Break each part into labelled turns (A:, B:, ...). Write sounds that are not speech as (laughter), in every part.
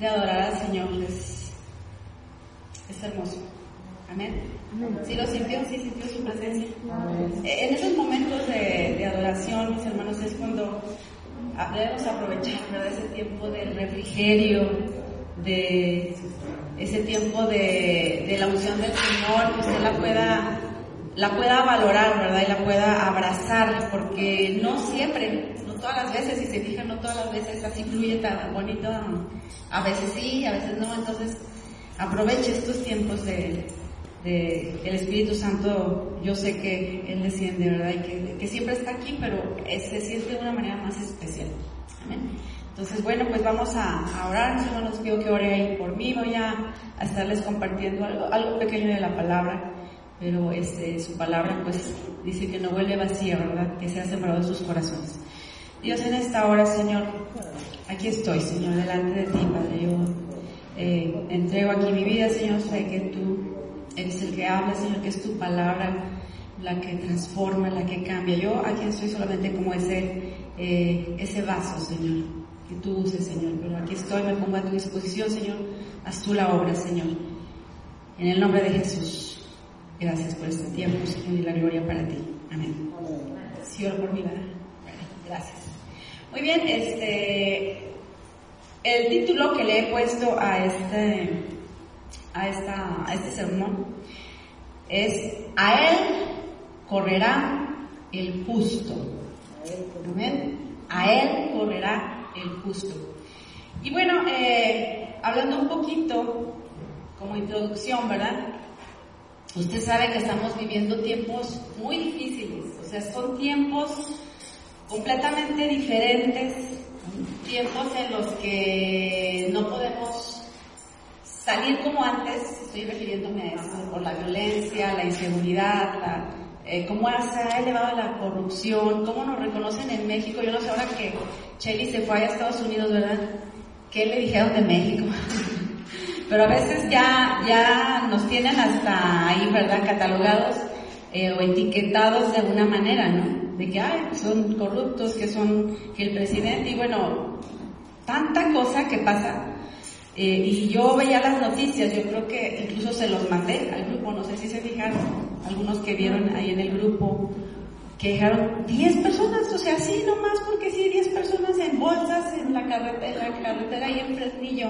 A: de adorar al Señor es, es hermoso. Amén. ¿Sí lo sintió? ¿Sí sintió su presencia? Eh, en esos momentos de, de adoración, mis hermanos, es cuando debemos aprovechar ¿verdad? ese tiempo de refrigerio, de ese tiempo de, de la unción del Señor, que usted la pueda la pueda valorar, ¿verdad? Y la pueda abrazar, porque no siempre, todas las veces, si se fijan, no todas las veces así fluye tan bonito, a veces sí, a veces no, entonces aproveche estos tiempos de, de el Espíritu Santo, yo sé que Él desciende, ¿verdad? Y que, que siempre está aquí, pero se siente de una manera más especial. Amén. Entonces, bueno, pues vamos a, orar, mis hermanos, pido que ore ahí por mí, voy a, a estarles compartiendo algo, algo pequeño de la palabra pero este, su palabra pues dice que no vuelve vacía, ¿verdad? Que se ha sembrado en sus corazones. Dios, en esta hora, Señor, aquí estoy, Señor, delante de ti, Padre. Yo eh, entrego aquí mi vida, Señor, sé que tú eres el que habla, Señor, que es tu palabra la que transforma, la que cambia. Yo aquí estoy solamente como ese, eh, ese vaso, Señor, que tú uses, Señor. Pero aquí estoy, me pongo a tu disposición, Señor. Haz tú la obra, Señor. En el nombre de Jesús. Gracias por este tiempo, Señor, y la gloria para ti. Amén. Señor, por mi vida. Gracias. Muy bien, este, el título que le he puesto a este, a esta, a este sermón es A él correrá el justo. A él correrá el justo. Y bueno, eh, hablando un poquito como introducción, ¿verdad? Usted sabe que estamos viviendo tiempos muy difíciles, o sea, son tiempos completamente diferentes, tiempos en los que no podemos salir como antes, estoy refiriéndome a eso, por la violencia, la inseguridad, la, eh, cómo se ha elevado la corrupción, cómo nos reconocen en México. Yo no sé ahora que Chelly se fue a Estados Unidos, ¿verdad? ¿Qué le dijeron de México? (laughs) Pero a veces ya, ya nos tienen hasta ahí, ¿verdad? Catalogados eh, o etiquetados de una manera, ¿no? De que, ay, son corruptos, que son, que el presidente, y bueno, tanta cosa que pasa. Eh, y yo veía las noticias, yo creo que incluso se los mandé al grupo, no sé si se fijaron, algunos que vieron ahí en el grupo, que dejaron 10 personas, o sea, sí, nomás porque sí, 10 personas en bolsas en la carretera, en la carretera y en Fresnillo,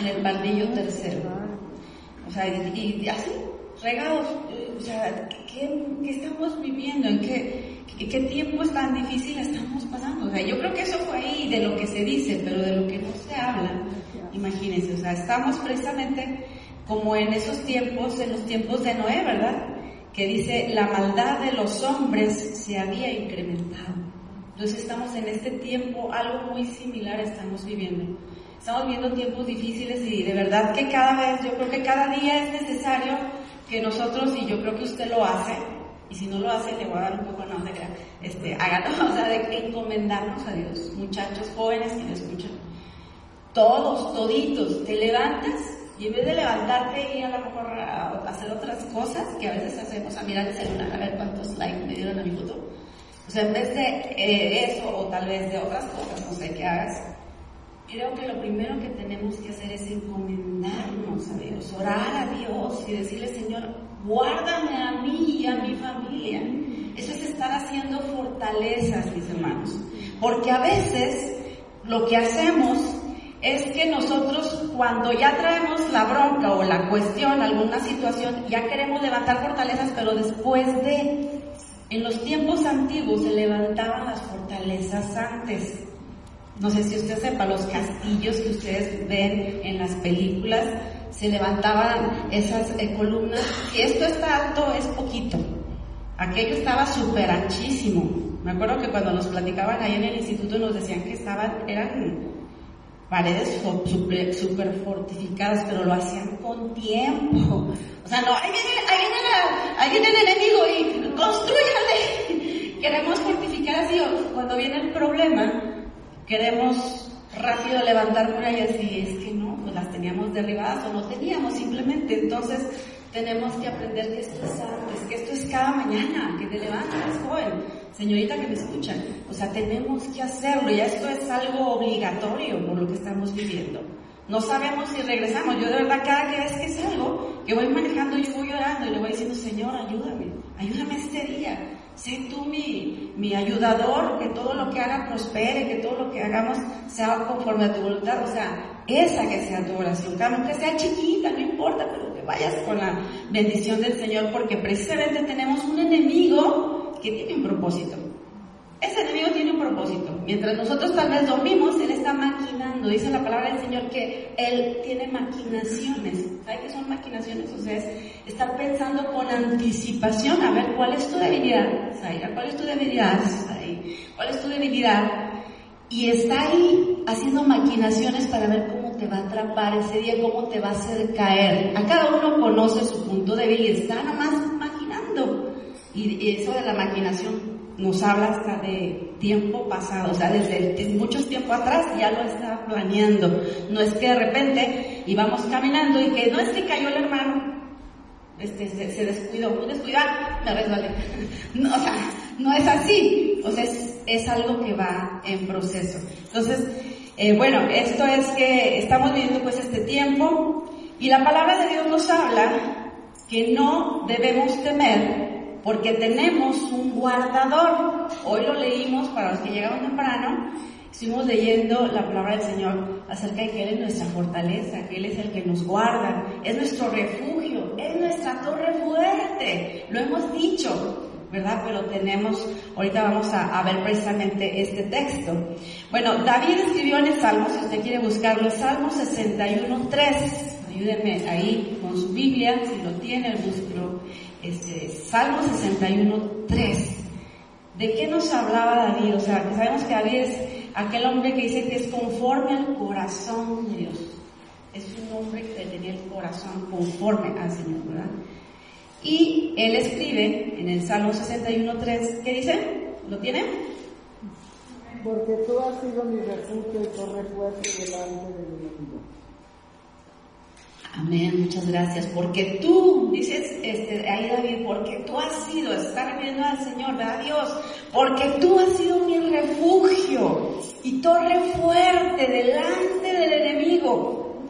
A: en el baldillo tercero. O sea, y, así, regados, o sea, ¿qué, ¿qué, estamos viviendo? ¿En qué, qué, tiempos tan difíciles estamos pasando? O sea, yo creo que eso fue ahí de lo que se dice, pero de lo que no se habla, imagínense, o sea, estamos precisamente como en esos tiempos, en los tiempos de Noé, ¿verdad? que dice, la maldad de los hombres se había incrementado. Entonces estamos en este tiempo, algo muy similar estamos viviendo. Estamos viviendo tiempos difíciles y de verdad que cada vez, yo creo que cada día es necesario que nosotros, y yo creo que usted lo hace, y si no lo hace, le voy a dar un poco no de este, háganlo, (laughs) o sea, de encomendarnos a Dios. Muchachos jóvenes que me escuchan, todos, toditos, te levantas y en vez de levantarte y a lo mejor a hacer otras cosas que a veces hacemos, a mirar el celular a ver cuántos likes me dieron a mi foto. O sea, en vez de eh, eso o tal vez de otras cosas, no sé, qué hagas, creo que lo primero que tenemos que hacer es encomendarnos a Dios, orar a Dios y decirle, Señor, guárdame a mí y a mi familia. Eso es estar haciendo fortalezas, mis hermanos. Porque a veces lo que hacemos es que nosotros cuando ya traemos la bronca o la cuestión, alguna situación, ya queremos levantar fortalezas, pero después de, en los tiempos antiguos se levantaban las fortalezas antes. No sé si usted sepa, los castillos que ustedes ven en las películas, se levantaban esas eh, columnas. Si esto está alto, es poquito. Aquello estaba súper anchísimo. Me acuerdo que cuando nos platicaban ahí en el instituto nos decían que estaban, eran paredes super, fortificadas, pero lo hacían con tiempo. O sea, no, ahí viene, ahí viene, viene el enemigo y construyanle. (laughs) Queremos fortificar así, cuando viene el problema, queremos rápido levantar murallas y es que no, pues las teníamos derribadas o no teníamos simplemente. Entonces, tenemos que aprender que esto es antes, que esto es cada mañana, que te levantas, joven, señorita que me escuchan. O sea, tenemos que hacerlo, ya esto es algo obligatorio por lo que estamos viviendo. no sabemos si regresamos. Yo de verdad cada vez que salgo, que voy manejando, yo voy llorando y le voy diciendo, Señor, ayúdame, ayúdame este día. Sé tú mi, mi ayudador, que todo lo que haga prospere, que todo lo que hagamos sea conforme a tu voluntad. O sea, esa que sea tu oración, aunque sea chiquita, no importa, pero que vayas con la bendición del Señor, porque precisamente tenemos un enemigo que tiene un propósito. Ese enemigo tiene un propósito. Mientras nosotros tal vez dormimos, Él está maquinando. Dice la palabra del Señor que Él tiene maquinaciones. ¿Sabe qué son maquinaciones? O sea, es estar pensando con anticipación a ver cuál es tu debilidad. ¿Cuál es tu debilidad? ¿Cuál es tu debilidad? Y está ahí haciendo maquinaciones para ver cómo te va a atrapar ese día, cómo te va a hacer caer. A cada uno conoce su punto débil y está nada más maquinando. Y eso de la maquinación nos habla hasta de tiempo pasado, o sea, desde muchos tiempo atrás ya lo estaba planeando. No es que de repente íbamos caminando y que no es que cayó el hermano, este, se, descuidó, muy descuidado, me resbalé. (laughs) No, o sea, no es así, o sea, es, algo que va en proceso. Entonces, eh, bueno, esto es que estamos viviendo pues este tiempo y la palabra de Dios nos habla que no debemos temer porque tenemos un guardador. Hoy lo leímos para los que llegaron temprano, estuvimos leyendo la palabra del Señor acerca de que Él es nuestra fortaleza, que Él es el que nos guarda, es nuestro refugio, es nuestra torre fuerte, lo hemos dicho. ¿verdad? Pero tenemos, ahorita vamos a, ver precisamente este texto. Bueno, David escribió en el Salmo, si usted quiere buscarlo, Salmo 61, 3. Ayúdenme ahí con su Biblia, si lo tiene, búsquelo este, Salmo 61, 3. ¿De qué nos hablaba David? O sea, que sabemos que David es aquel hombre que dice que es conforme al corazón de Dios. Es un hombre que tenía el corazón conforme al Señor, ¿verdad? Y él escribe en el Salmo 61, 3, ¿qué dice? ¿Lo tiene?
B: Porque tú has sido mi refugio y torre fuerte delante de mi enemigo.
A: Amén, muchas gracias. Porque tú, dices este, ahí David, porque tú has sido, está refiriendo al Señor, a Dios, porque tú has sido mi refugio y torre fuerte delante del enemigo.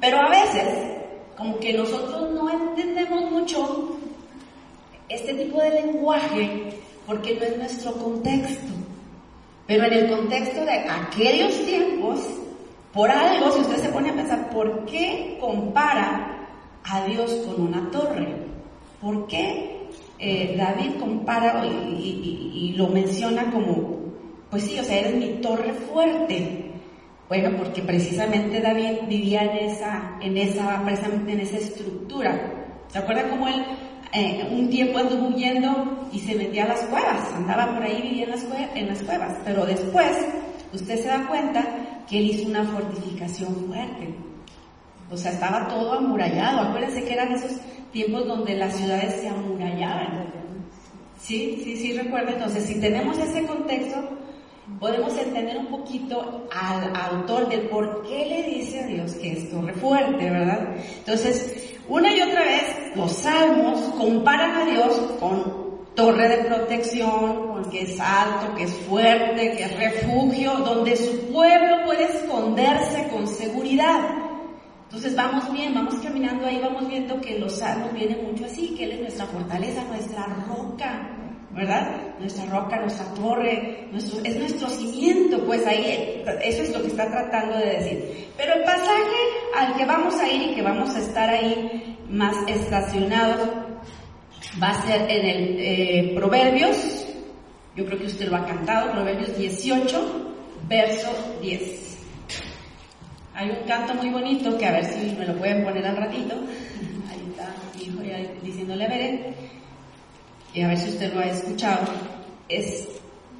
A: Pero a veces, como que nosotros no entendemos mucho este tipo de lenguaje porque no es nuestro contexto. Pero en el contexto de aquellos tiempos, por algo, si usted se pone a pensar, ¿por qué compara a Dios con una torre? ¿Por qué eh, David compara y, lo menciona como, pues sí, o sea, eres mi torre fuerte? Bueno, porque precisamente David vivía en esa, en esa, precisamente en esa estructura. ¿Se acuerda cómo él eh, un tiempo anduvo huyendo y se metía a las cuevas? Andaba por ahí, vivía en las, en las cuevas. Pero después, usted se da cuenta que él hizo una fortificación fuerte. O sea, estaba todo amurallado. Acuérdense que eran esos tiempos donde las ciudades se amurallaban. Sí, sí, sí, recuerden. Entonces, si tenemos ese contexto, podemos entender un poquito al autor del por qué le dice a Dios que es torre fuerte, ¿verdad? Entonces, una y otra vez, los salmos comparan a Dios con torre de protección, que es alto, que es fuerte, que es refugio, donde su pueblo puede esconderse con seguridad. Entonces vamos bien, vamos caminando ahí, vamos viendo que los salmos vienen mucho así, que Él es nuestra fortaleza, nuestra roca, ¿verdad? Nuestra roca, nuestra torre, es nuestro cimiento, pues ahí, eso es lo que está tratando de decir. Pero el pasaje al que vamos a ir y que vamos a estar ahí más estacionados va a ser en el eh, Proverbios, yo creo que usted lo ha cantado, Proverbios 18, verso 10. Hay un canto muy bonito que a ver si me lo pueden poner al ratito. Ahí está mi hijo ya diciéndole a ver, y a ver si usted lo ha escuchado. Es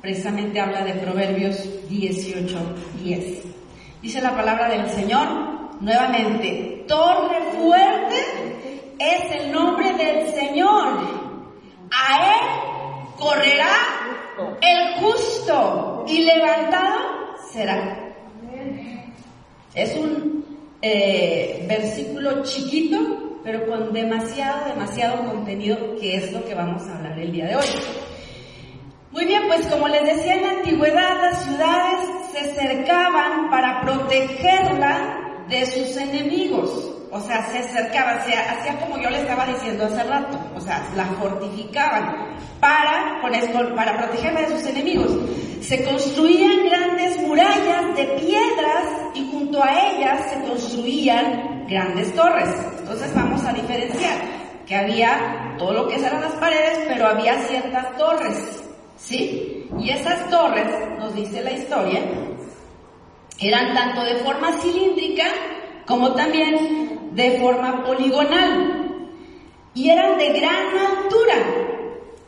A: precisamente habla de Proverbios 18, 10. Dice la palabra del Señor nuevamente, torre fuerte es el nombre del Señor. A Él correrá el justo y levantado será. Es un eh, versículo chiquito, pero con demasiado, demasiado contenido, que es lo que vamos a hablar el día de hoy. Muy bien, pues como les decía en la antigüedad, las ciudades se cercaban para protegerla de sus enemigos. O sea, se acercaba, se hacía como yo le estaba diciendo hace rato, o sea, la fortificaban para, para protegerla de sus enemigos. Se construían grandes murallas de piedras y junto a ellas se construían grandes torres. Entonces vamos a diferenciar que había todo lo que eran las paredes, pero había ciertas torres, ¿sí? Y esas torres, nos dice la historia, eran tanto de forma cilíndrica como también de forma poligonal. Y eran de gran altura.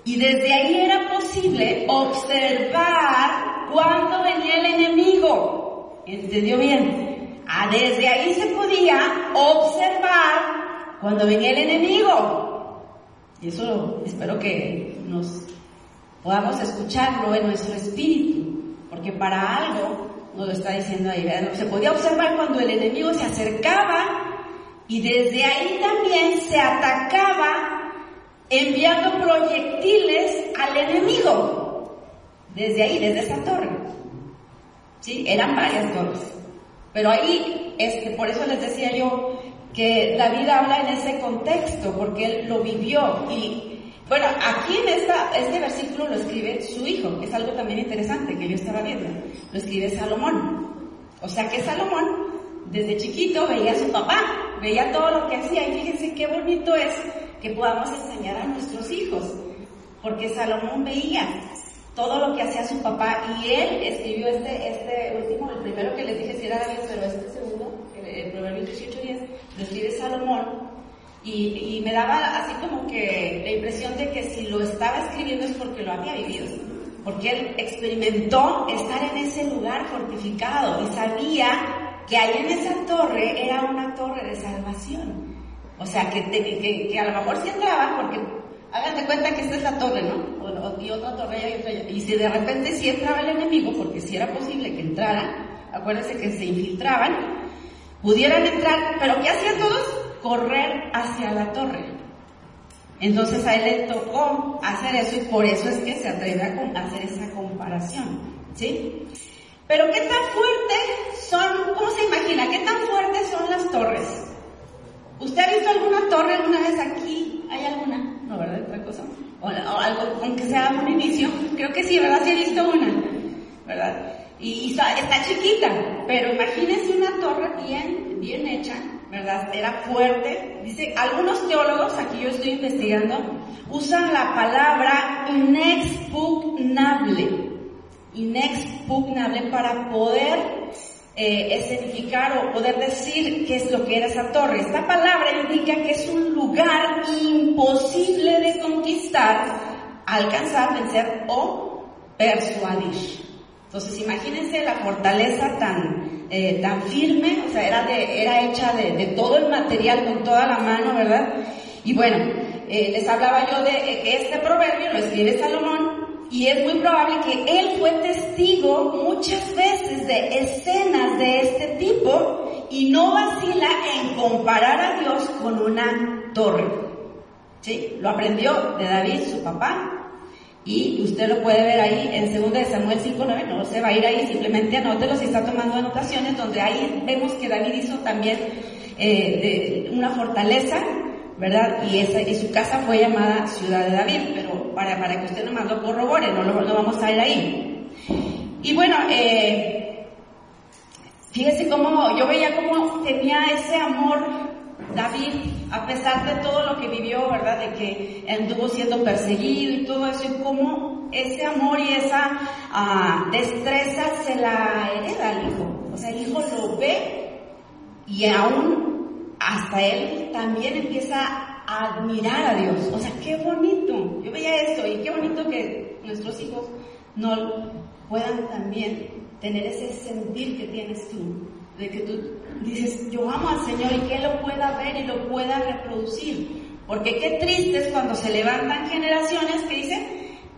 A: Y desde ahí era posible observar cuándo venía el enemigo. ¿Entendió bien? Ah, desde ahí se podía observar cuando venía el enemigo. Y eso espero que nos podamos escucharlo en nuestro espíritu, porque para algo nos lo está diciendo ahí. Se podía observar cuando el enemigo se acercaba y desde ahí también se atacaba enviando proyectiles al enemigo. Desde ahí, desde esa torre. ¿Sí? Eran varias torres. Pero ahí, este, por eso les decía yo que David habla en ese contexto, porque él lo vivió y bueno, aquí en esta, este versículo lo escribe su hijo, es algo también interesante que yo estaba viendo. Lo escribe Salomón. O sea que Salomón, desde chiquito, veía a su papá, veía todo lo que hacía y fíjense qué bonito es que podamos enseñar a nuestros hijos. Porque Salomón veía todo lo que hacía su papá y él escribió este, este último, el primero que les dije si era David, pero este segundo, el Proverbio 18.10, lo escribe Salomón y, me daba así como que la impresión de que si lo estaba escribiendo es porque lo había vivido, porque él experimentó estar en ese lugar fortificado y sabía que ahí en esa torre era una torre de salvación. O sea, que, que, a lo mejor sí entraba, porque hagan de cuenta que esta es la torre, ¿no? y otra torre y otra Y si de repente sí entraba el enemigo, porque si era posible que entrara, acuérdense que se infiltraban, pudieran entrar, pero ¿qué hacían todos? correr hacia la torre. Entonces a él le tocó hacer eso y por eso es que se atreve a hacer esa comparación, ¿sí? Pero ¿qué tan fuertes son, cómo se imagina, qué tan fuertes son las torres? ¿Usted ha visto alguna torre alguna vez aquí? ¿Hay alguna? No, ¿verdad? Otra cosa. O, algo, aunque sea un inicio. Creo que sí, ¿verdad? Sí he visto una, ¿verdad? Y, está, chiquita, pero imagínense una torre bien, bien hecha, ¿verdad? Era fuerte. Dice, algunos teólogos, aquí yo estoy investigando, usan la palabra inexpugnable, inexpugnable para poder eh, escenificar o poder decir qué es lo que era esa torre. Esta palabra indica que es un lugar imposible de conquistar, alcanzar, vencer o persuadir. Entonces imagínense la fortaleza tan, eh, tan firme, o sea, era, de, era hecha de, de, todo el material con toda la mano, ¿verdad? Y bueno, eh, les hablaba yo de que este proverbio lo escribe Salomón y es muy probable que él fue testigo muchas veces de escenas de este tipo y no vacila en comparar a Dios con una torre. ¿Sí? Lo aprendió de David, su papá, y usted lo puede ver ahí en 2 de Samuel 5.9, no se va a ir ahí, simplemente anótelo si está tomando anotaciones, donde ahí vemos que David hizo también eh, una fortaleza, ¿verdad? Y, esa, y su casa fue llamada Ciudad de David, pero para, para que usted nomás lo corrobore, no lo, vamos a ir ahí. Y bueno, eh, fíjese cómo yo veía cómo tenía ese amor David, a pesar de todo lo que vivió, ¿verdad? De que anduvo siendo perseguido y todo eso, y cómo ese amor y esa ah, destreza se la hereda al hijo. O sea, el hijo lo ve y aún hasta él también empieza admirar a Dios. O sea, qué bonito. Yo veía esto y qué bonito que nuestros hijos no puedan también tener ese sentir que tienes tú de que tú dices, yo amo al Señor y que lo pueda ver y lo pueda reproducir. Porque qué triste es cuando se levantan generaciones que dicen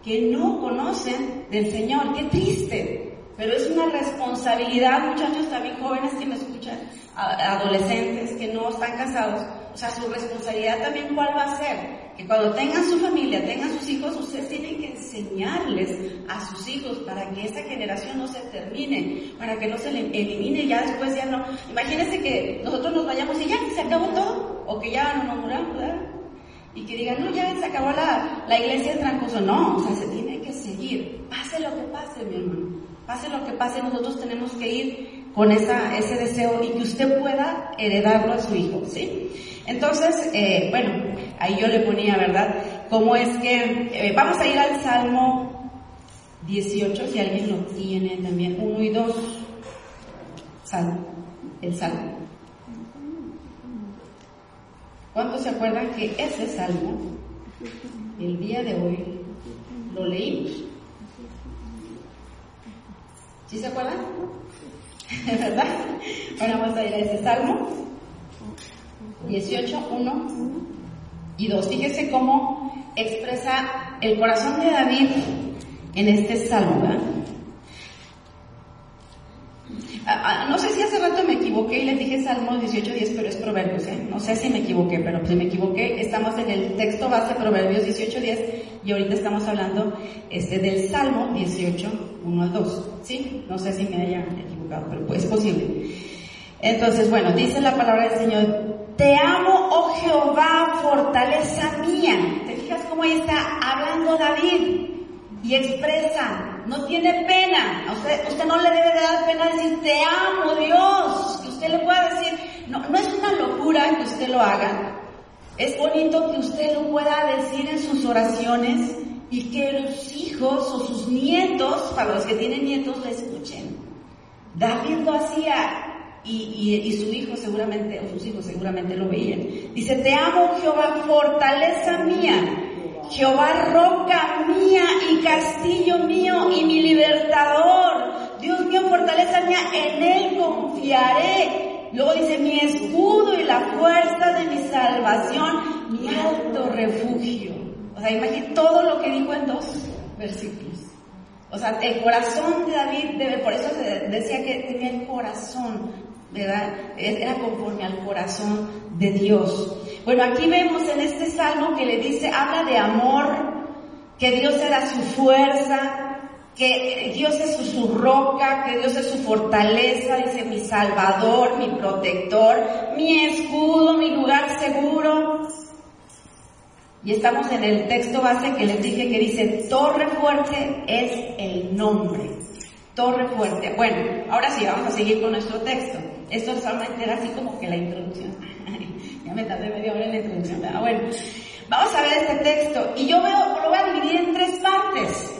A: que no conocen del Señor, qué triste. Pero es una responsabilidad, muchachos también jóvenes que me escuchan, adolescentes que no están casados, O sea, su responsabilidad también cuál va a ser. Que cuando tengan su familia, tengan sus hijos, ustedes tienen que enseñarles a sus hijos para que esa generación no se termine, para que no se elimine ya después ya no. Imagínense que nosotros nos vayamos y ya se acabó todo, o que ya no nos muramos, ¿verdad? Y que digan, no, ya se acabó la, la iglesia en Trancoso. No, o sea, se tiene que seguir. Pase lo que pase, mi hermano. Pase lo que pase, nosotros tenemos que ir con esa, ese deseo y que usted pueda heredarlo a su hijo, ¿sí? Entonces, eh, bueno, ahí yo le ponía, ¿verdad? Cómo es que, eh, vamos a ir al Salmo 18, si alguien lo tiene también, 1 y 2, Salmo, el Salmo. ¿Cuántos se acuerdan que ese Salmo, el día de hoy, lo leímos? ¿Sí se acuerdan? (laughs) ¿Verdad? Bueno, vamos a ir a ese Salmo 18, 1 y 2. Fíjese cómo expresa el corazón de David en este salmo. Ah, ah, no sé si hace rato me equivoqué y les dije Salmo 18, 10, pero es Proverbios, ¿eh? No sé si me equivoqué, pero si me equivoqué, estamos en el texto base Proverbios 18, 10 y ahorita estamos hablando este, del Salmo 18, 1 al 2, ¿sí? No sé si me haya equivocado, pero pues es posible. Entonces, bueno, dice la palabra del Señor, te amo, oh Jehová, fortaleza mía. ¿Te fijas cómo está hablando David? Y expresa, no tiene pena. usted, usted no le debe de dar pena decir, te amo, Dios. Que usted le pueda decir, no, no es una locura que usted lo haga. Es bonito que usted lo pueda decir en sus oraciones y que los hijos o sus nietos, para los que tienen nietos, le escuchen. David lo hacía y, su hijo seguramente, o sus hijos seguramente lo veían. Dice, te amo Jehová, fortaleza mía, Jehová, roca mía y castillo mío y mi libertador. Dios mío, fortaleza mía, en él confiaré. Luego dice, mi escudo y la fuerza de mi salvación, mi alto refugio. O sea, imagínate todo lo que dijo en dos versículos. O sea, el corazón de David, debe, por eso se decía que tenía el corazón Era conforme al corazón de Dios. Bueno, aquí vemos en este salmo que le dice, habla de amor, que Dios era su fuerza, que Dios es su, roca, que Dios es su fortaleza, dice mi salvador, mi protector, mi escudo, mi lugar seguro. Y estamos en el texto base que les dije que dice, torre fuerte es el nombre. Torre fuerte. Bueno, ahora sí, vamos a seguir con nuestro texto. Esto solamente era así como que la introducción. (laughs) ya me tardé media hora en la introducción. Bueno, vamos a ver este texto. Y yo veo, lo voy a dividir en tres partes.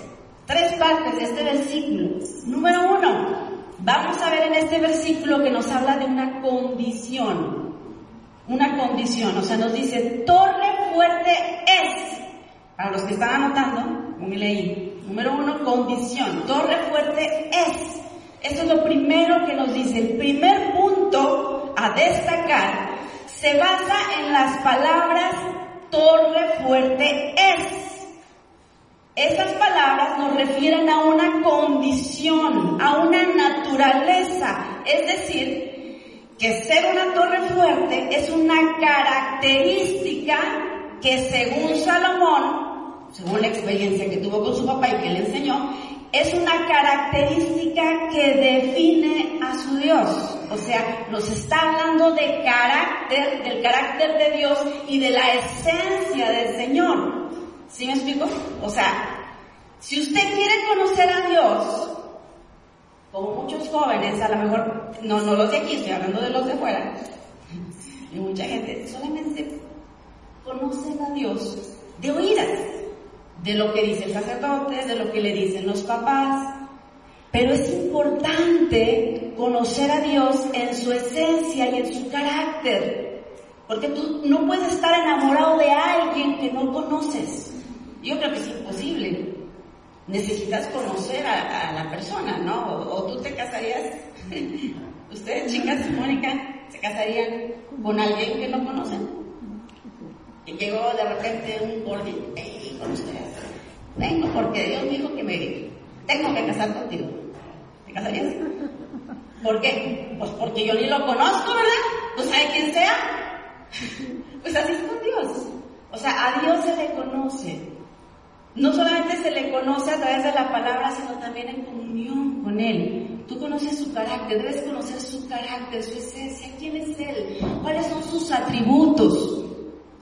A: Tres partes de este versículo. Número uno, vamos a ver en este versículo que nos habla de una condición. Una condición, o sea, nos dice, torre fuerte es. Para los que están anotando, como leí. Número uno, condición. Torre fuerte es. Eso es lo primero que nos dice. El primer punto a destacar se basa en las palabras torre fuerte es. Esas palabras nos refieren a una condición, a una naturaleza. Es decir, que ser una torre fuerte es una característica que según Salomón, según la experiencia que tuvo con su papá y que le enseñó, es una característica que define a su Dios. O sea, nos está hablando de carácter, del carácter de Dios y de la esencia del Señor. ¿Sí me explico? O sea, si usted quiere conocer a Dios, como muchos jóvenes, a lo mejor, no, no los de aquí, estoy hablando de los de fuera, y mucha gente solamente conocen a Dios de oídas de lo que dice el sacerdote, de lo que le dicen los papás. Pero es importante conocer a Dios en su esencia y en su carácter. Porque tú no puedes estar enamorado de alguien que no conoces. Yo creo que es imposible. Necesitas conocer a, la persona, ¿no? O, tú te casarías, (laughs) ustedes chicas, Mónica, se casarían con alguien que no conocen. Y llegó de repente un gordito, con ustedes. Vengo porque Dios dijo que me tengo que casar contigo. ¿Te casarías? ¿Por qué? Pues porque yo ni lo conozco, ¿verdad? ¿No sabe quién sea? Pues así es con Dios. O sea, a Dios se le conoce. No solamente se le conoce a través de la palabra, sino también en comunión con Él. Tú conoces su carácter, debes conocer su carácter, su esencia, quién es Él, cuáles son sus atributos.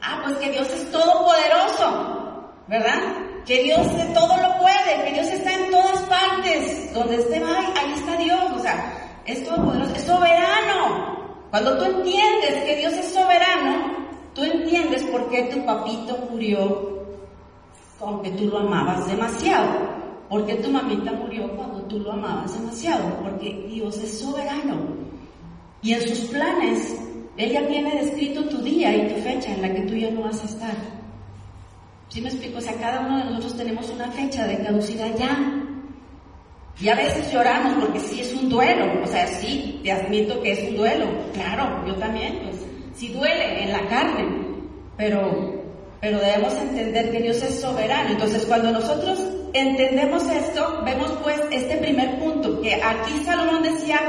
A: Ah, pues que Dios es todopoderoso, ¿verdad? Que Dios de todo lo puede, que Dios está en todas partes. Donde esté, ahí está Dios. O sea, es todopoderoso, es soberano. Cuando tú entiendes que Dios es soberano, tú entiendes por qué tu papito murió aunque tú lo amabas demasiado. Porque tu mamita murió cuando tú lo amabas demasiado. Porque Dios es soberano. Y en sus planes, Él ya tiene descrito tu día y tu fecha en la que tú ya no vas a estar. ¿Sí me explico? O sea, cada uno de nosotros tenemos una fecha de caducidad ya. Y a veces lloramos porque sí es un duelo. O sea, sí, te admito que es un duelo. Claro, yo también, pues sí duele en la carne. Pero, pero debemos entender que Dios es soberano. Entonces, cuando nosotros entendemos esto, vemos pues este primer punto, que aquí Salomón decía,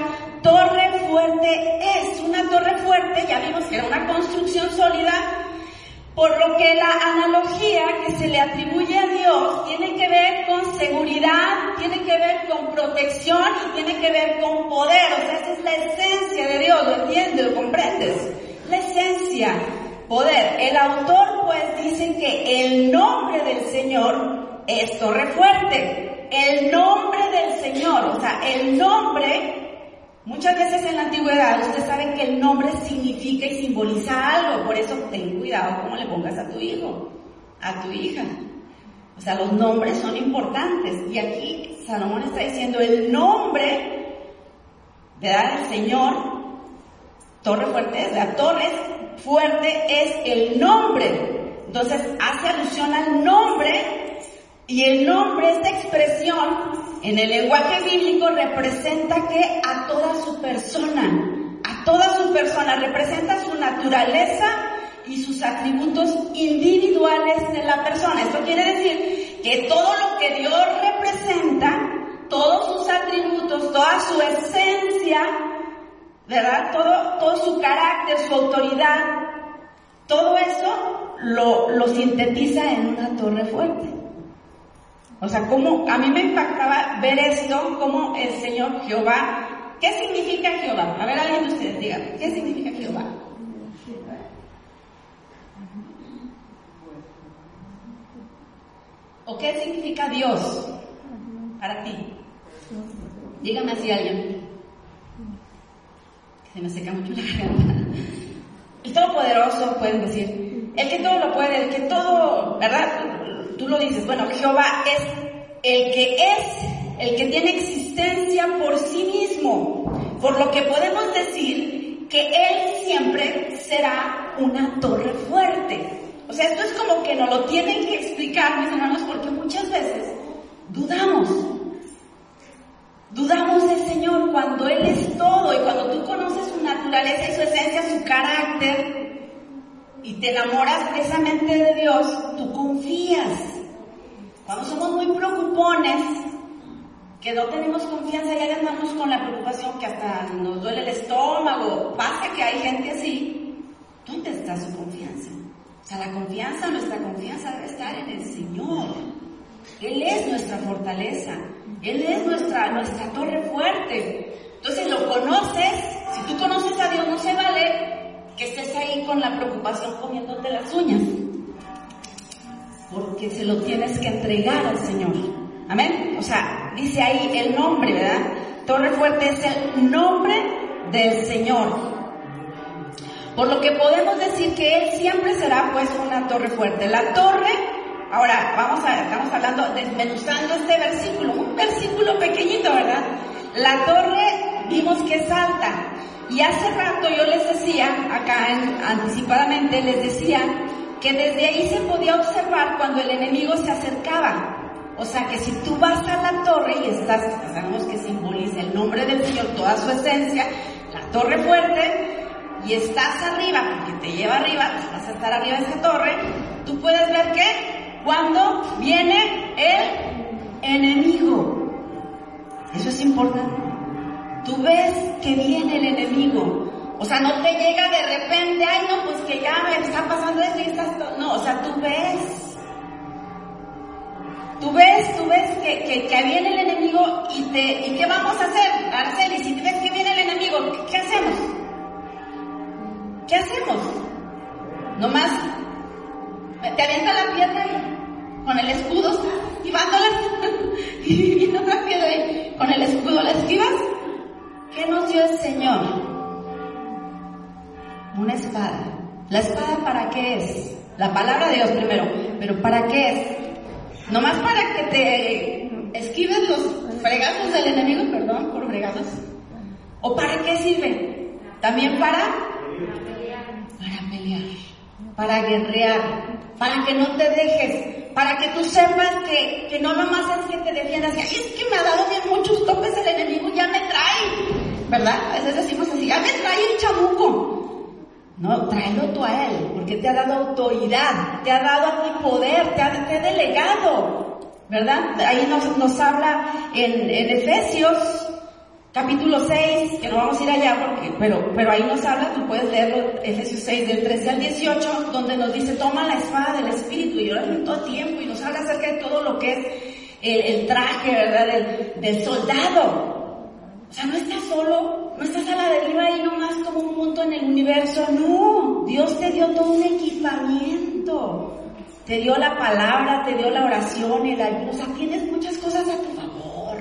A: torre fuerte es. Una torre fuerte, ya vimos que era una construcción sólida por lo que la analogía que se le atribuye a Dios tiene que ver con seguridad, tiene que ver con protección y tiene que ver con poder. O sea, esa es la esencia de Dios, ¿lo entiendes? ¿Lo comprendes? La esencia, poder. El autor pues dice que el nombre del Señor es torre fuerte. El nombre del Señor, o sea, el nombre Muchas veces en la antigüedad ustedes saben que el nombre significa y simboliza algo, por eso ten cuidado cómo le pongas a tu hijo, a tu hija. O sea, los nombres son importantes. Y aquí Salomón está diciendo el nombre, ¿verdad? El Señor, torre fuerte es, la torre fuerte es el nombre. Entonces hace alusión al nombre y el nombre, esta expresión, en el lenguaje bíblico representa que a toda su persona, a toda su persona, representa su naturaleza y sus atributos individuales de la persona. Esto quiere decir que todo lo que Dios representa, todos sus atributos, toda su esencia, ¿verdad? Todo, todo su carácter, su autoridad, todo eso lo, lo sintetiza en una torre fuerte. O sea, como a mí me impactaba ver esto, como el Señor Jehová, ¿qué significa Jehová? A ver, alguien de ustedes, díganme, ¿qué significa Jehová? ¿O qué significa Dios para ti? Dígame así alguien. Se me seca mucho la garganta. El Todopoderoso, pueden decir. El que todo lo puede, el que todo, ¿verdad? Tú lo dices, bueno, Jehová es el que es, el que tiene existencia por sí mismo, por lo que podemos decir que Él siempre será una torre fuerte. O sea, esto es como que nos lo tienen que explicar, mis hermanos, porque muchas veces dudamos. Dudamos del Señor cuando Él es todo y cuando tú conoces su naturaleza y su esencia, su carácter, y te enamoras precisamente de Dios, tú confías. Cuando somos muy preocupones, que no tenemos confianza, ya andamos con la preocupación que hasta nos duele el estómago, pasa que hay gente así, ¿dónde está su confianza? O sea, la confianza, nuestra confianza debe estar en el Señor. Él es nuestra fortaleza, Él es nuestra, nuestra torre fuerte. Entonces lo conoces, si tú conoces a Dios no se vale que estés ahí con la preocupación comiéndote las uñas. Porque se lo tienes que entregar al Señor. Amén. O sea, dice ahí el nombre, ¿verdad? Torre fuerte es el nombre del Señor. Por lo que podemos decir que Él siempre será pues una torre fuerte. La torre, ahora vamos a, estamos hablando, desmenuzando este versículo, un versículo pequeñito, ¿verdad? La torre vimos que es alta, y hace rato yo les decía, acá anticipadamente les decía, que desde ahí se podía observar cuando el enemigo se acercaba. O sea que si tú vas a la torre y estás, sabemos que simboliza el nombre del Señor, toda su esencia, la torre fuerte, y estás arriba, porque te lleva arriba, vas a estar arriba de esa torre, tú puedes ver que cuando viene el enemigo. Eso es importante. Tú ves que viene el enemigo. O sea, no te llega de repente, ay, no, pues que ya me está pasando esto y estás... No, o sea, tú ves. Tú ves, tú ves que, que, viene el enemigo y, te, y ¿qué vamos a hacer, Arceli? Si ves que viene el enemigo, ¿qué, hacemos? ¿Qué hacemos? Nomás te avienta la piedra y, con el escudo (laughs) y y, y otra piedra y con el escudo la esquivas ¿Qué nos dio el Señor? Una espada. ¿La espada para qué es? La palabra de Dios primero, pero ¿para qué es? Nomás para que te esquives los fregazos del enemigo, perdón por fregazos. ¿O para qué sirve? También para para pelear, para guerrear, para que no te dejes, para que tú sepas que, que no nomás es que te defiendas, es que me ha dado bien muchos topes el enemigo, ya me trae, ¿verdad? A veces decimos así, ya me trae el chamuco. No, tráelo tú a él, porque te ha dado autoridad, te ha dado a ti poder, te ha, te delegado, ¿verdad? Ahí nos, nos habla en, Efesios capítulo 6, que no vamos a ir allá, porque, pero, pero ahí nos habla, tú puedes leerlo, Efesios 6, del 13 al 18, donde nos dice, toma la espada del Espíritu, y ahora en todo tiempo, y nos habla acerca de todo lo que es el, el traje, ¿verdad?, del, del, soldado. O sea, no estás solo, no estás a la deriva ahí nomás como un punto en el universo, no, Dios te dio todo un equipamiento. Te dio la palabra, te dio la oración, el ayuno, o sea, tienes muchas cosas a tu favor.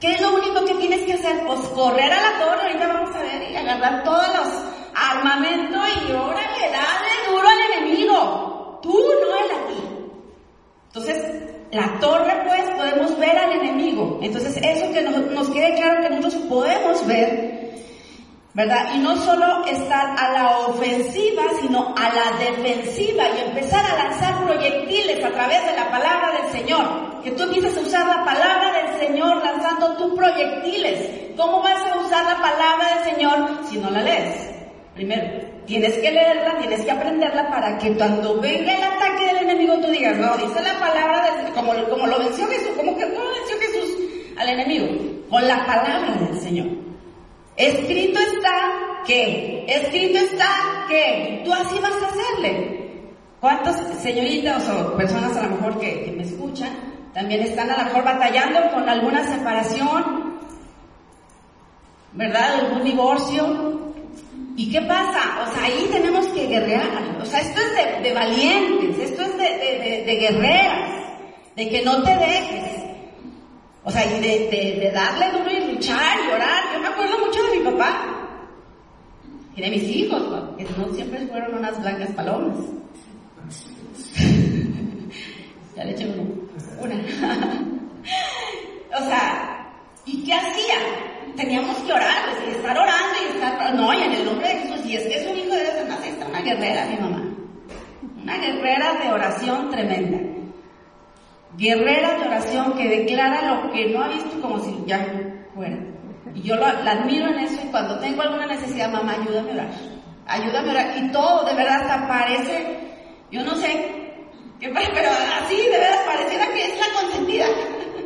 A: ¿Qué es lo único que tienes que hacer? Pues correr a la torre, ahorita vamos a ver, y agarrar todos los armamentos y órale, dale duro al enemigo. Tú, no él a ti. Entonces, la torre, pues, podemos ver al enemigo. Entonces, eso que nos, nos quede claro que nosotros podemos ver, ¿verdad? Y no solo estar a la ofensiva, sino a la defensiva y empezar a lanzar proyectiles a través de la palabra del Señor. Que tú empieces a usar la palabra del Señor lanzando tus proyectiles. ¿Cómo vas a usar la palabra del Señor si no la lees? Primero, tienes que leerla, tienes que aprenderla para que cuando venga el ataque no, dice la palabra como, como lo venció Jesús, como que cómo venció Jesús al enemigo, con la palabra del Señor. Escrito está que, escrito está que, tú así vas a hacerle. ¿Cuántas señoritas o personas a lo mejor que, que me escuchan también están a lo mejor batallando con alguna separación, ¿verdad? Algún divorcio, ¿Y qué pasa? O sea, ahí tenemos que guerrear. O sea, esto es de, de valientes, esto es de, de, de, guerreras, de que no te dejes. O sea, y de, darle duro y luchar y orar. Yo me acuerdo mucho de mi papá y de mis hijos, que no siempre fueron unas blancas palomas. (laughs) ya le eché una. (laughs) o sea, ¿y qué hacía? teníamos que orar, pues, y estar orando y estar, no, y en el nombre de Jesús, y es que es un hijo de Dios, está una guerrera, mi mamá. Una guerrera de oración tremenda. Guerrera de oración que declara lo que no ha visto como si ya fuera. Y yo la admiro en eso y cuando tengo alguna necesidad, mamá, ayúdame a orar. Ayúdame a orar. Y todo de verdad hasta parece, yo no sé, qué pero así de verdad pareciera que es la consentida.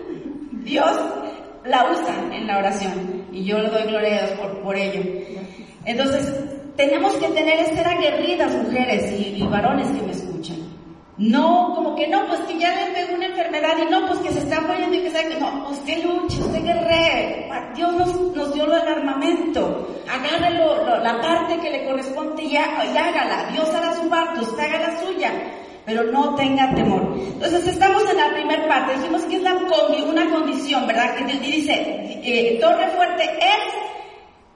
A: (laughs) Dios la usa en la oración y yo le doy gloria a Dios por, por ello. Entonces, tenemos que tener, ser aguerridas mujeres y, varones que me escuchan. No, como que no, pues que ya le pegó una enfermedad y no, pues que se está muriendo y que sabe que no, usted luche, usted guerre. Dios nos, nos dio el armamento. Agarre la parte que le corresponde y, y hágala. Dios hará su parte, usted haga la suya pero no tenga temor. Entonces estamos en la primera parte, dijimos que es la, una condición, ¿verdad? Que dice, eh, torre fuerte es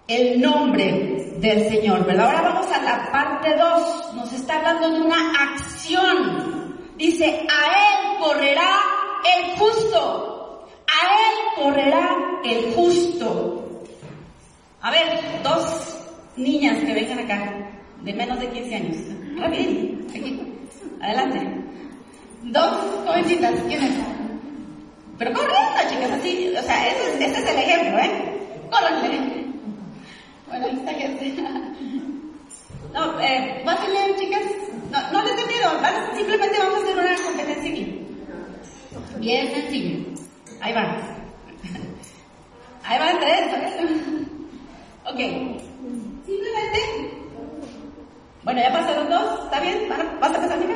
A: el nombre del Señor, ¿verdad? Ahora vamos a la parte 2, nos está hablando de una acción. Dice, a Él correrá el justo, a Él correrá el justo. A ver, dos niñas que vengan acá, de menos de 15 años. Rapidito, aquí. Adelante. Dos jovencitas, ¿quiénes son? Pero corriendo, chicas, así, o sea, ese es, ese es el ejemplo, ¿eh? No, eh, fácil, chicas. No, no les he miedo, simplemente vamos a hacer una competencia aquí. Bien sencillo. Ahí va. Ahí van tres, ¿eh? Ok. Simplemente bueno, ya pasaron dos, ¿está bien? ¿Vas a pasar, amiga?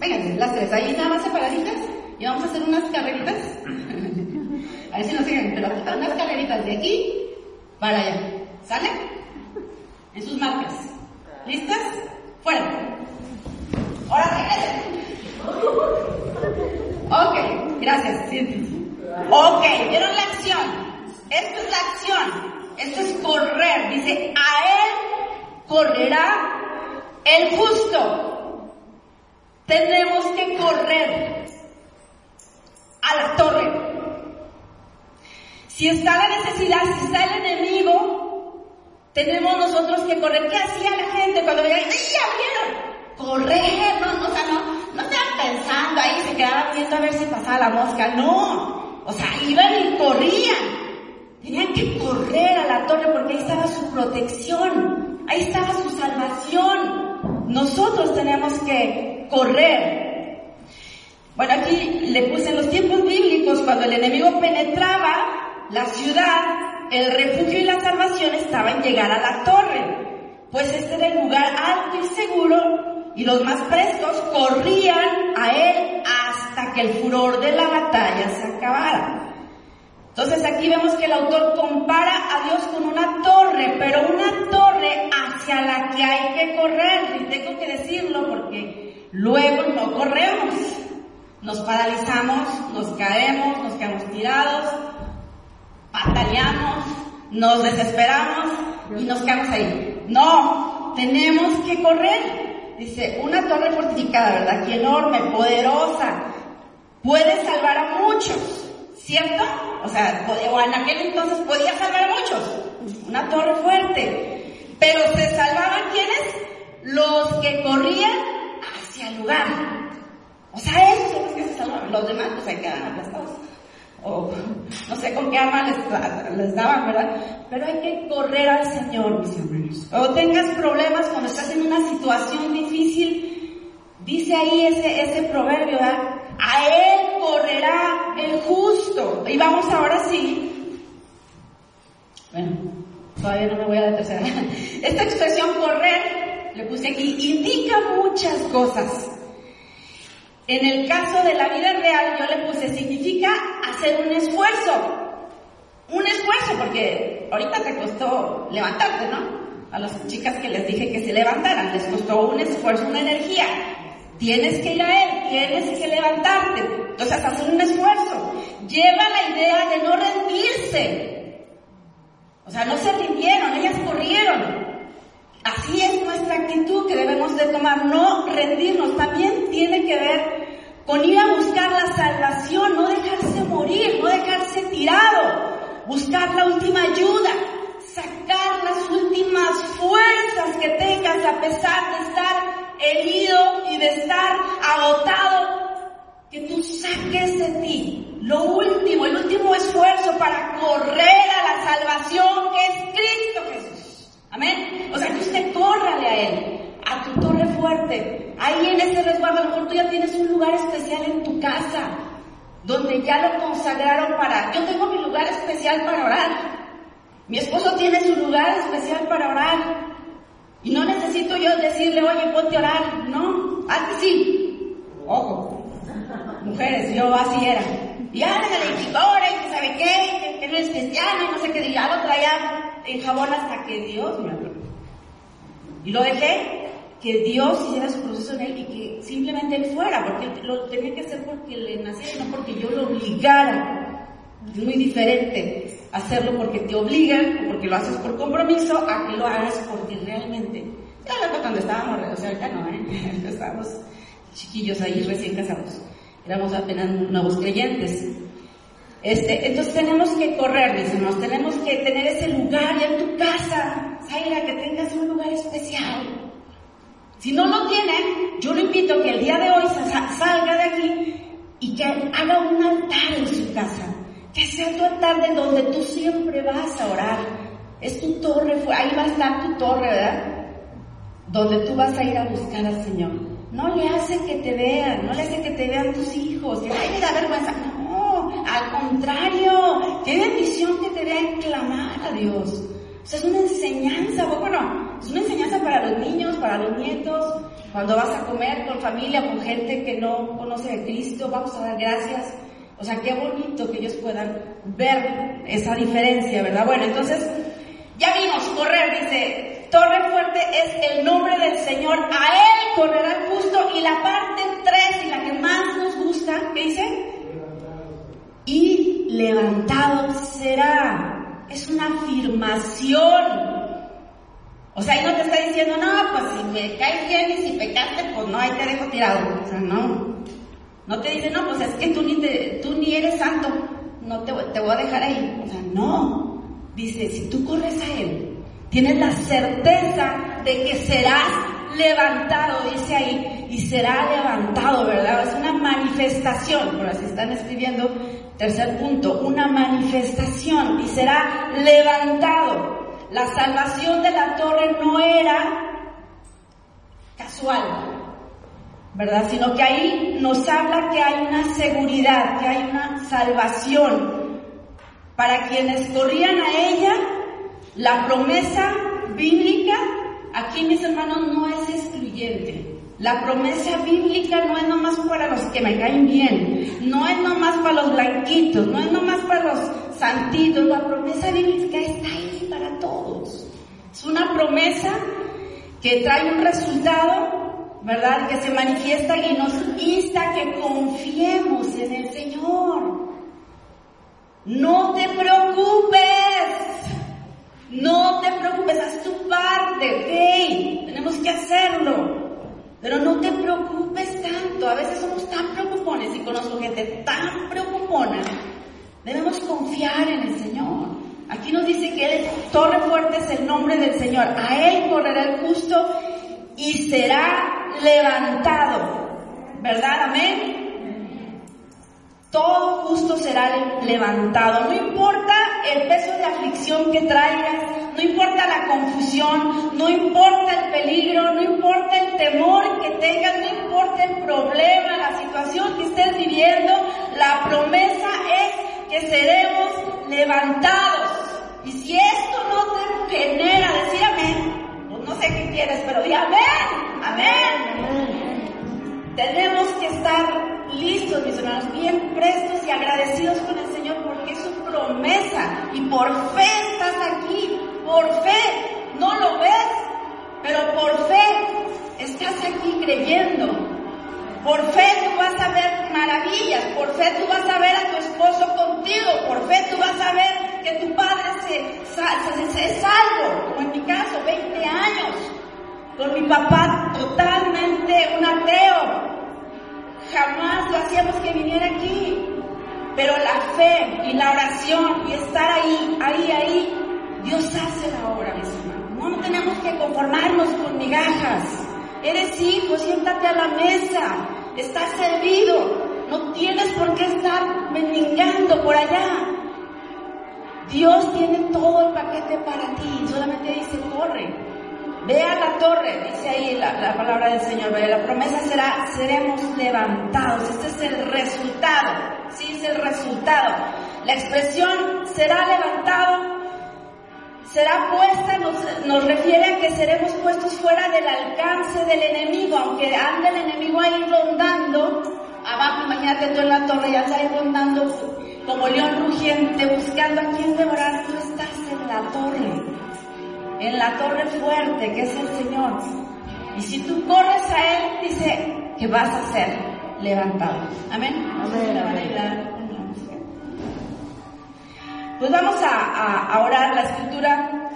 A: Vengan, las tres, ahí nada más separaditas. y vamos a hacer unas carreritas. (laughs) a ver si nos siguen, pero unas carreritas de aquí para allá. ¿Sale? En sus marcas. ¿Listas? Fuera. Ahora regresen. Ok, gracias. Ok, ¿vieron la acción? Esto es la acción. Esto es correr. Dice, a él correrá el justo. Tenemos que correr a la torre. Si está la necesidad, si está el enemigo, tenemos nosotros que correr. ¿Qué hacía la gente cuando veía, ¡ya vieron! Correr, no, o sea, no, no estaban pensando ahí, se quedaban viendo a ver si pasaba la mosca, no. O sea, iban y corrían. Tenían que correr a la torre porque ahí estaba su protección, ahí estaba su salvación. Nosotros tenemos que correr. Bueno, aquí le puse en los tiempos bíblicos, cuando el enemigo penetraba la ciudad, el refugio y la salvación estaba en llegar a la torre, pues este era el lugar alto y seguro y los más prestos corrían a él hasta que el furor de la batalla se acabara. Entonces aquí vemos que el autor compara a Dios con una torre, pero una torre hacia la que hay que correr. Y tengo que decirlo porque luego no corremos. Nos paralizamos, nos caemos, nos quedamos tirados, batallamos, nos desesperamos y nos quedamos ahí. No, tenemos que correr. Dice, una torre fortificada, ¿verdad? Que enorme, poderosa, puede salvar a muchos. ¿Cierto? O sea, o en aquel entonces podía salvar a muchos. Una torre fuerte. Pero se salvaban quienes? Los que corrían hacia el lugar. O sea, esos son los que se salvaban. Los demás pues se quedan aplastados. O no sé con qué arma les, les daban, ¿verdad? Pero hay que correr al Señor, mis hermanos. O tengas problemas cuando estás en una situación difícil, dice ahí ese, ese proverbio, ¿verdad? A él correrá el justo. Y vamos ahora sí. Bueno, todavía no me voy a la (laughs) tercera. Esta expresión correr, le puse aquí, indica muchas cosas. En el caso de la vida real, yo le puse, significa hacer un esfuerzo. Un esfuerzo, porque ahorita te costó levantarte, ¿no? A las chicas que les dije que se levantaran, les costó un esfuerzo, una energía. Tienes que ir a Él, tienes que levantarte. Entonces, hacer un esfuerzo. Lleva la idea de no rendirse. O sea, no se rindieron, ellas corrieron. Así es nuestra actitud que debemos de tomar, no rendirnos. También tiene que ver con ir a buscar la salvación, no dejarse morir, no dejarse tirado, buscar la última ayuda, sacar las últimas fuerzas que tengas a pesar de estar herido y de estar agotado, que tú saques de ti lo último, el último esfuerzo para correr a la salvación que es Cristo Jesús. Amén. O sea, que usted córrale a Él, a tu torre fuerte. Ahí en ese resguardo, a lo mejor tú ya tienes un lugar especial en tu casa, donde ya lo consagraron para... Yo tengo mi lugar especial para orar. Mi esposo tiene su lugar especial para orar. Y no necesito yo decirle, oye, ponte a orar. No, antes sí. Ojo. Mujeres, yo así era. Y ahora la lectora y que sabe qué, que, no es cristiano y no sé qué. Y ya lo traía en jabón hasta que Dios me habló. Y lo dejé que Dios hiciera su proceso en él y que simplemente él fuera, porque lo tenía que hacer porque le naciera, no porque yo lo obligara. Es muy diferente hacerlo porque te obligan porque lo haces por compromiso a que lo hagas porque realmente. Ya cuando estábamos, o sea, ya no, ¿eh? (laughs) estábamos chiquillos ahí recién casados. Éramos apenas nuevos creyentes. Este, entonces tenemos que correr, mis tenemos que tener ese lugar ya en tu casa, Zaira, que tengas un lugar especial. Si no lo tienen, yo lo invito a que el día de hoy salga de aquí y que haga un altar en su casa que sea tu altar de donde tú siempre vas a orar. Es tu torre, ahí va a estar tu torre, ¿verdad? Donde tú vas a ir a buscar al Señor. No le hace que te vean, no le hace que te vean tus hijos, que ay, me da vergüenza. No, al contrario, qué bendición que te vean clamar a Dios. O sea, es una enseñanza, ¿poco no? Es una enseñanza para los niños, para los nietos. Cuando vas a comer con familia, con gente que no conoce de Cristo, vamos a dar gracias. O sea, qué bonito que ellos puedan ver esa diferencia, ¿verdad? Bueno, entonces, ya vimos, correr, dice, Torre Fuerte es el nombre del Señor, a Él correrá el justo, y la parte 3, y la que más nos gusta, ¿qué dice? Y levantado será. Es una afirmación. O sea, ahí no te está diciendo, no, pues si me caes bien y si pecaste, pues no, ahí te dejo tirado. O sea, no. No te dice, no, pues es que tú ni, te, eres santo, no te voy a dejar ahí. O sea, no. Dice, si tú corres a Él, tienes la certeza de que serás levantado, dice ahí, y será levantado, ¿verdad? Es una manifestación, por así están escribiendo, tercer punto, una manifestación, y será levantado. La salvación de la torre no era casual, ¿verdad? Sino que ahí nos habla que hay una seguridad, que hay una salvación. Para quienes corrían a ella, la promesa bíblica, aquí mis hermanos, no es excluyente. La promesa bíblica no es nomás para los que me caen bien, no es nomás para los blanquitos, no es nomás para los santitos, la promesa bíblica está ahí para todos. Es una promesa que trae un resultado, ¿verdad? Que se manifiesta y nos insta que confiemos en el Señor. No te preocupes, no te preocupes, haz tu parte, ok, tenemos que hacerlo. Pero no te preocupes tanto, a veces somos tan preocupones y conozco gente tan preocupona Debemos confiar en el Señor. Aquí nos dice que Él, Torre Fuerte es el nombre del Señor. A Él correrá el justo y será levantado. ¿Verdad? Amén. Todo justo será levantado. No importa el peso de aflicción que traigas, no importa la confusión, no importa el peligro, no importa el temor que tengas, se, salvo, como en mi caso, 20 años, con mi papá totalmente un ateo. Jamás lo hacíamos que viniera aquí. Pero la fe y la oración y estar ahí, ahí, ahí, Dios hace la obra, mis hermanos. No, tenemos que conformarnos con migajas. Eres hijo, siéntate a la mesa, estás servido, no tienes por qué estar mendigando por allá. Dios tiene todo el paquete para ti, solamente dice, corre, ve a la torre, dice ahí la, palabra del Señor, la promesa será, seremos levantados, este es el resultado, sí es el resultado. La expresión será levantado será puesta nos, refiere a que seremos puestos fuera del alcance del enemigo, aunque ande el enemigo ahí rondando, abajo, imagínate tú en la torre, ya está ahí rondando como león rugiente, buscando a quien devorar, tú estás en la torre, en la torre fuerte que es el Señor. Y si tú corres a Él, dice que vas a ser levantado. Amén. Amén. Pues vamos a, orar. La escritura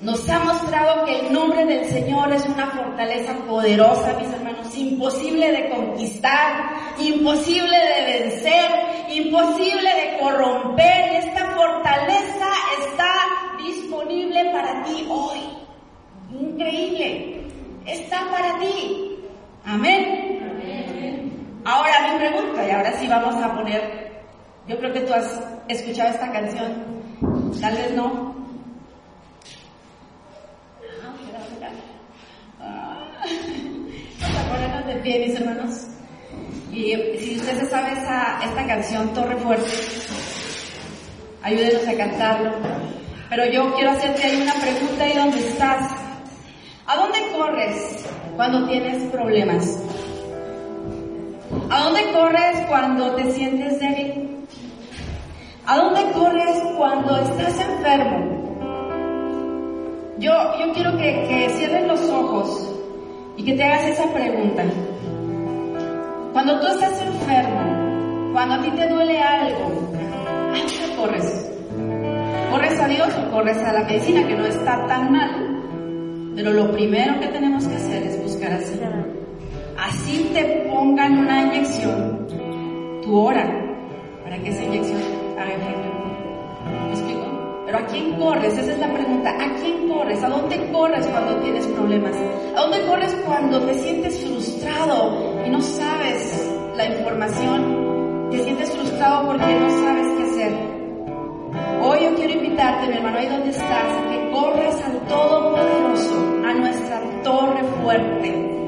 A: nos ha mostrado que el nombre del Señor es una fortaleza poderosa, mis hermanos, imposible de conquistar, imposible de vencer, imposible de corromper. Esta fortaleza está disponible para ti hoy. Increíble. Está para ti. Amén. Ahora mi pregunta, y ahora sí vamos a poner yo creo que tú has escuchado esta canción, tal vez no. (laughs) Vamos a de pie, mis hermanos. Y si ustedes saben esa, esta canción, Torre Fuerte, ayúdenos a cantarlo. Pero yo quiero hacerte ahí una pregunta ahí donde estás. ¿A dónde corres cuando tienes problemas? ¿A dónde corres cuando te sientes débil? ¿A dónde corres cuando estás enfermo? Yo, yo quiero que cierres los ojos y que te hagas esa pregunta. Cuando tú estás enfermo, cuando a ti te duele algo, ¿a dónde corres? ¿Corres a Dios o corres a la medicina que no está tan mal? Pero lo primero que tenemos que hacer es buscar al Señor. Así te pongan una inyección, tú ora para que esa inyección haga efecto. ¿Me explico? Pero ¿a quién corres? Esa es la pregunta. ¿A quién corres? ¿A dónde corres cuando tienes problemas? ¿A dónde corres cuando te sientes frustrado y no sabes la información? Te sientes frustrado porque no sabes qué hacer. Hoy yo quiero invitarte, mi hermano, ahí donde estás, que corras al Todopoderoso, a nuestra torre fuerte.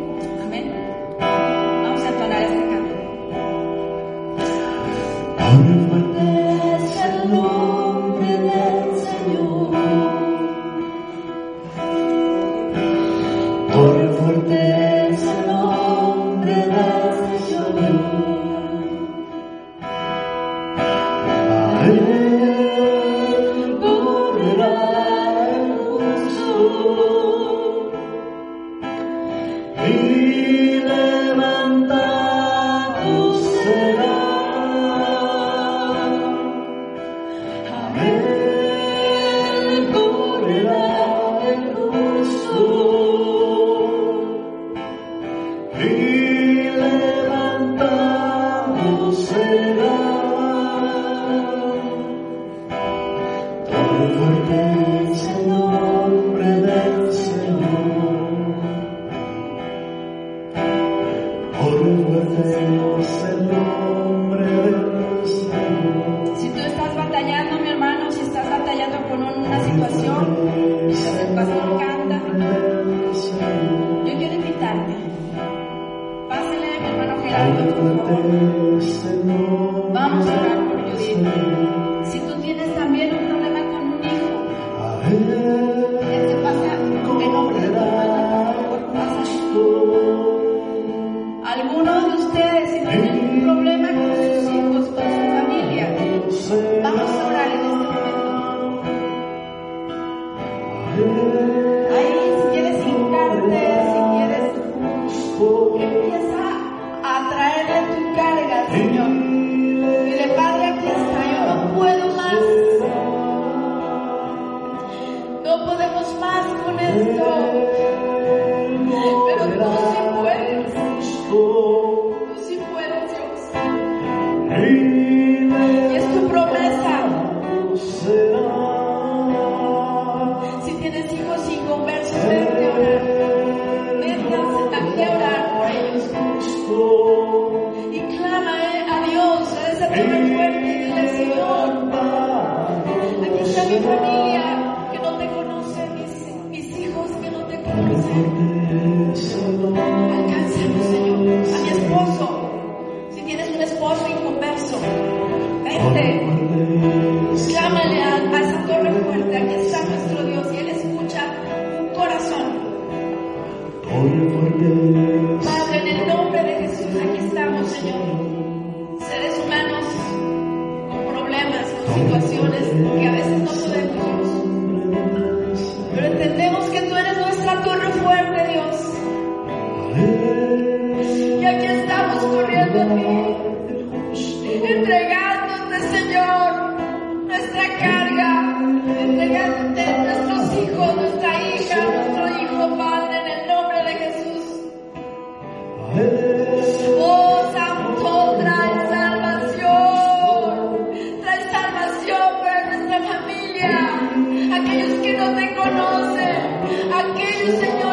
C: Y
A: aquí estamos corriendo a ti, entregándote, Señor, nuestra carga, entregándote nuestros hijos, nuestra hija, nuestro hijo, Padre, en el nombre de Jesús. Oh, Santo, trae salvación, trae salvación para nuestra familia, aquellos que no te conocen, aquellos, Señor,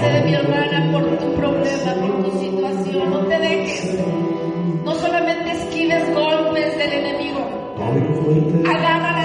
A: De mi hermana por tu problema, por tu situación. No te dejes. No solamente esquives golpes del enemigo. Agarra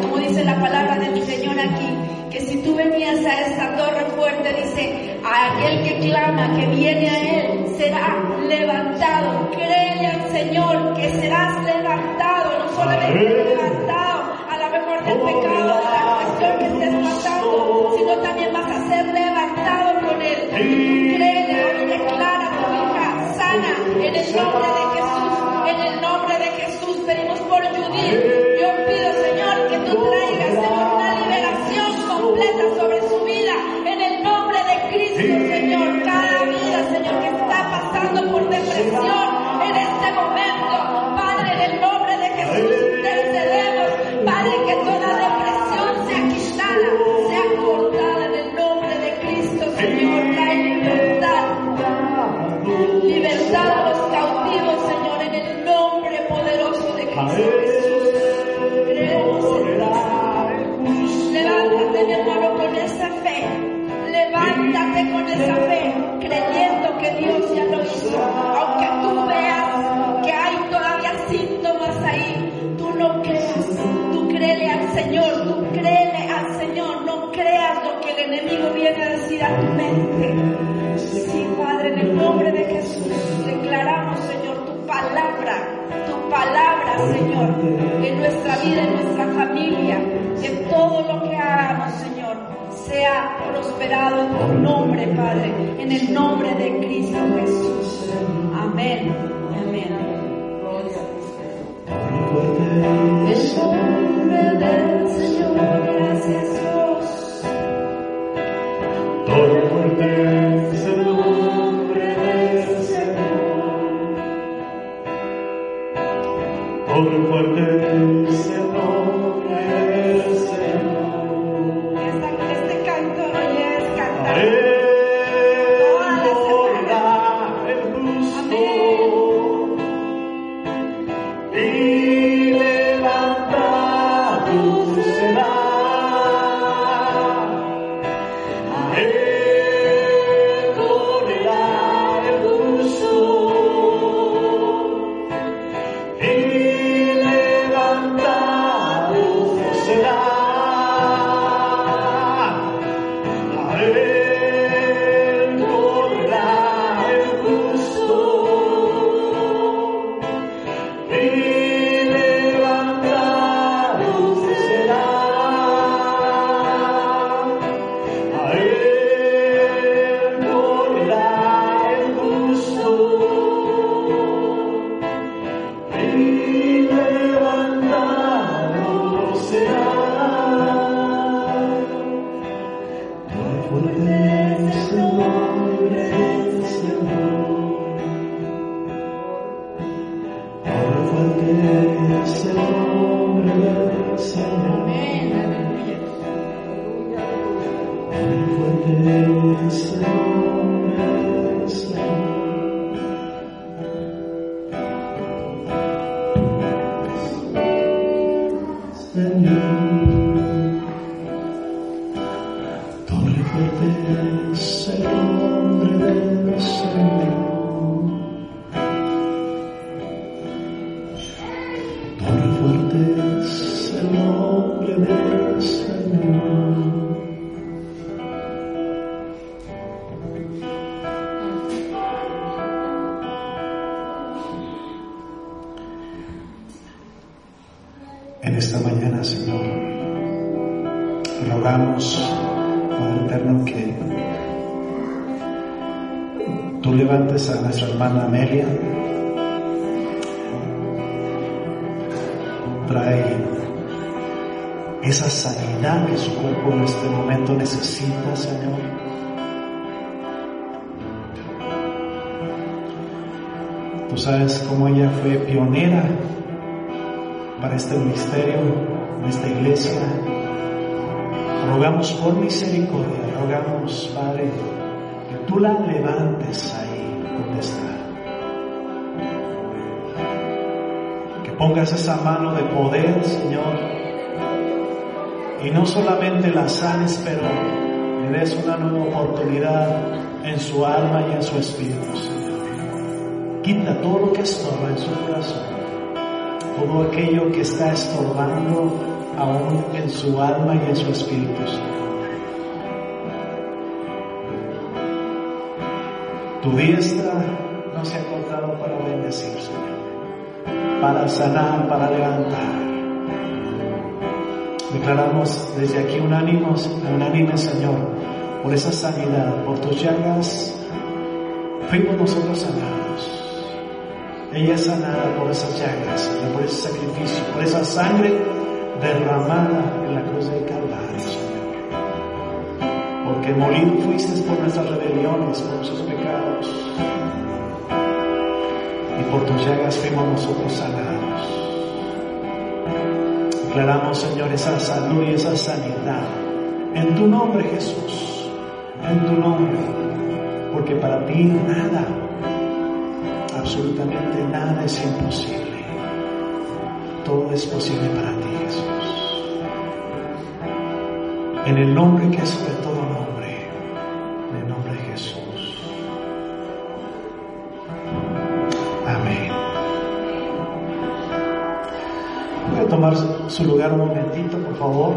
A: Como dice la palabra de mi Señor aquí, que si tú venías a esta torre fuerte, dice, a aquel que clama, que viene a Él, será levantado. Créele al Señor que serás levantado, no solamente levantado, a la mejor del pecado, de la cuestión que estés pasando, sino también vas a ser levantado con Él. Créele, declara tu hija sana en el nombre de Jesús, en el nombre de Jesús, pedimos por Judith. completa sobre su vida en el nombre de Cristo, Señor. Cada vida, Señor, que está pasando por depresión en este momento. Tú
D: sabes cómo ella fue pionera para este ministerio, en esta iglesia. Rogamos por misericordia, rogamos, Padre, que tú la levantes ahí donde está. Que pongas esa mano de poder, Señor, y no solamente la sanes, pero le des una nueva oportunidad en su alma y en su espíritu. Quita todo lo que estorba en su corazón todo aquello que está estorbando aún en su alma y en su espíritu. Tu diestra no se ha cortado para bendecir, Señor, para sanar, para levantar. Declaramos desde aquí un ánimo, unánime, Señor, por esa sanidad, por tus llagas, fuimos nosotros sanados. Ella es sanada por esas llagas, por ese sacrificio, por esa sangre derramada en la cruz del Calvario, Señor. Porque morido fuiste por nuestras rebeliones, por nuestros pecados. Y por tus llagas fuimos nosotros sanados. Declaramos, Señor, esa salud y esa sanidad. En tu nombre, Jesús. En tu nombre. Porque para ti nada absolutamente nada es imposible. Todo es posible para ti, Jesús. En el nombre que es sobre todo nombre, en el nombre de Jesús. Amén. Voy a tomar su lugar un momentito, por favor.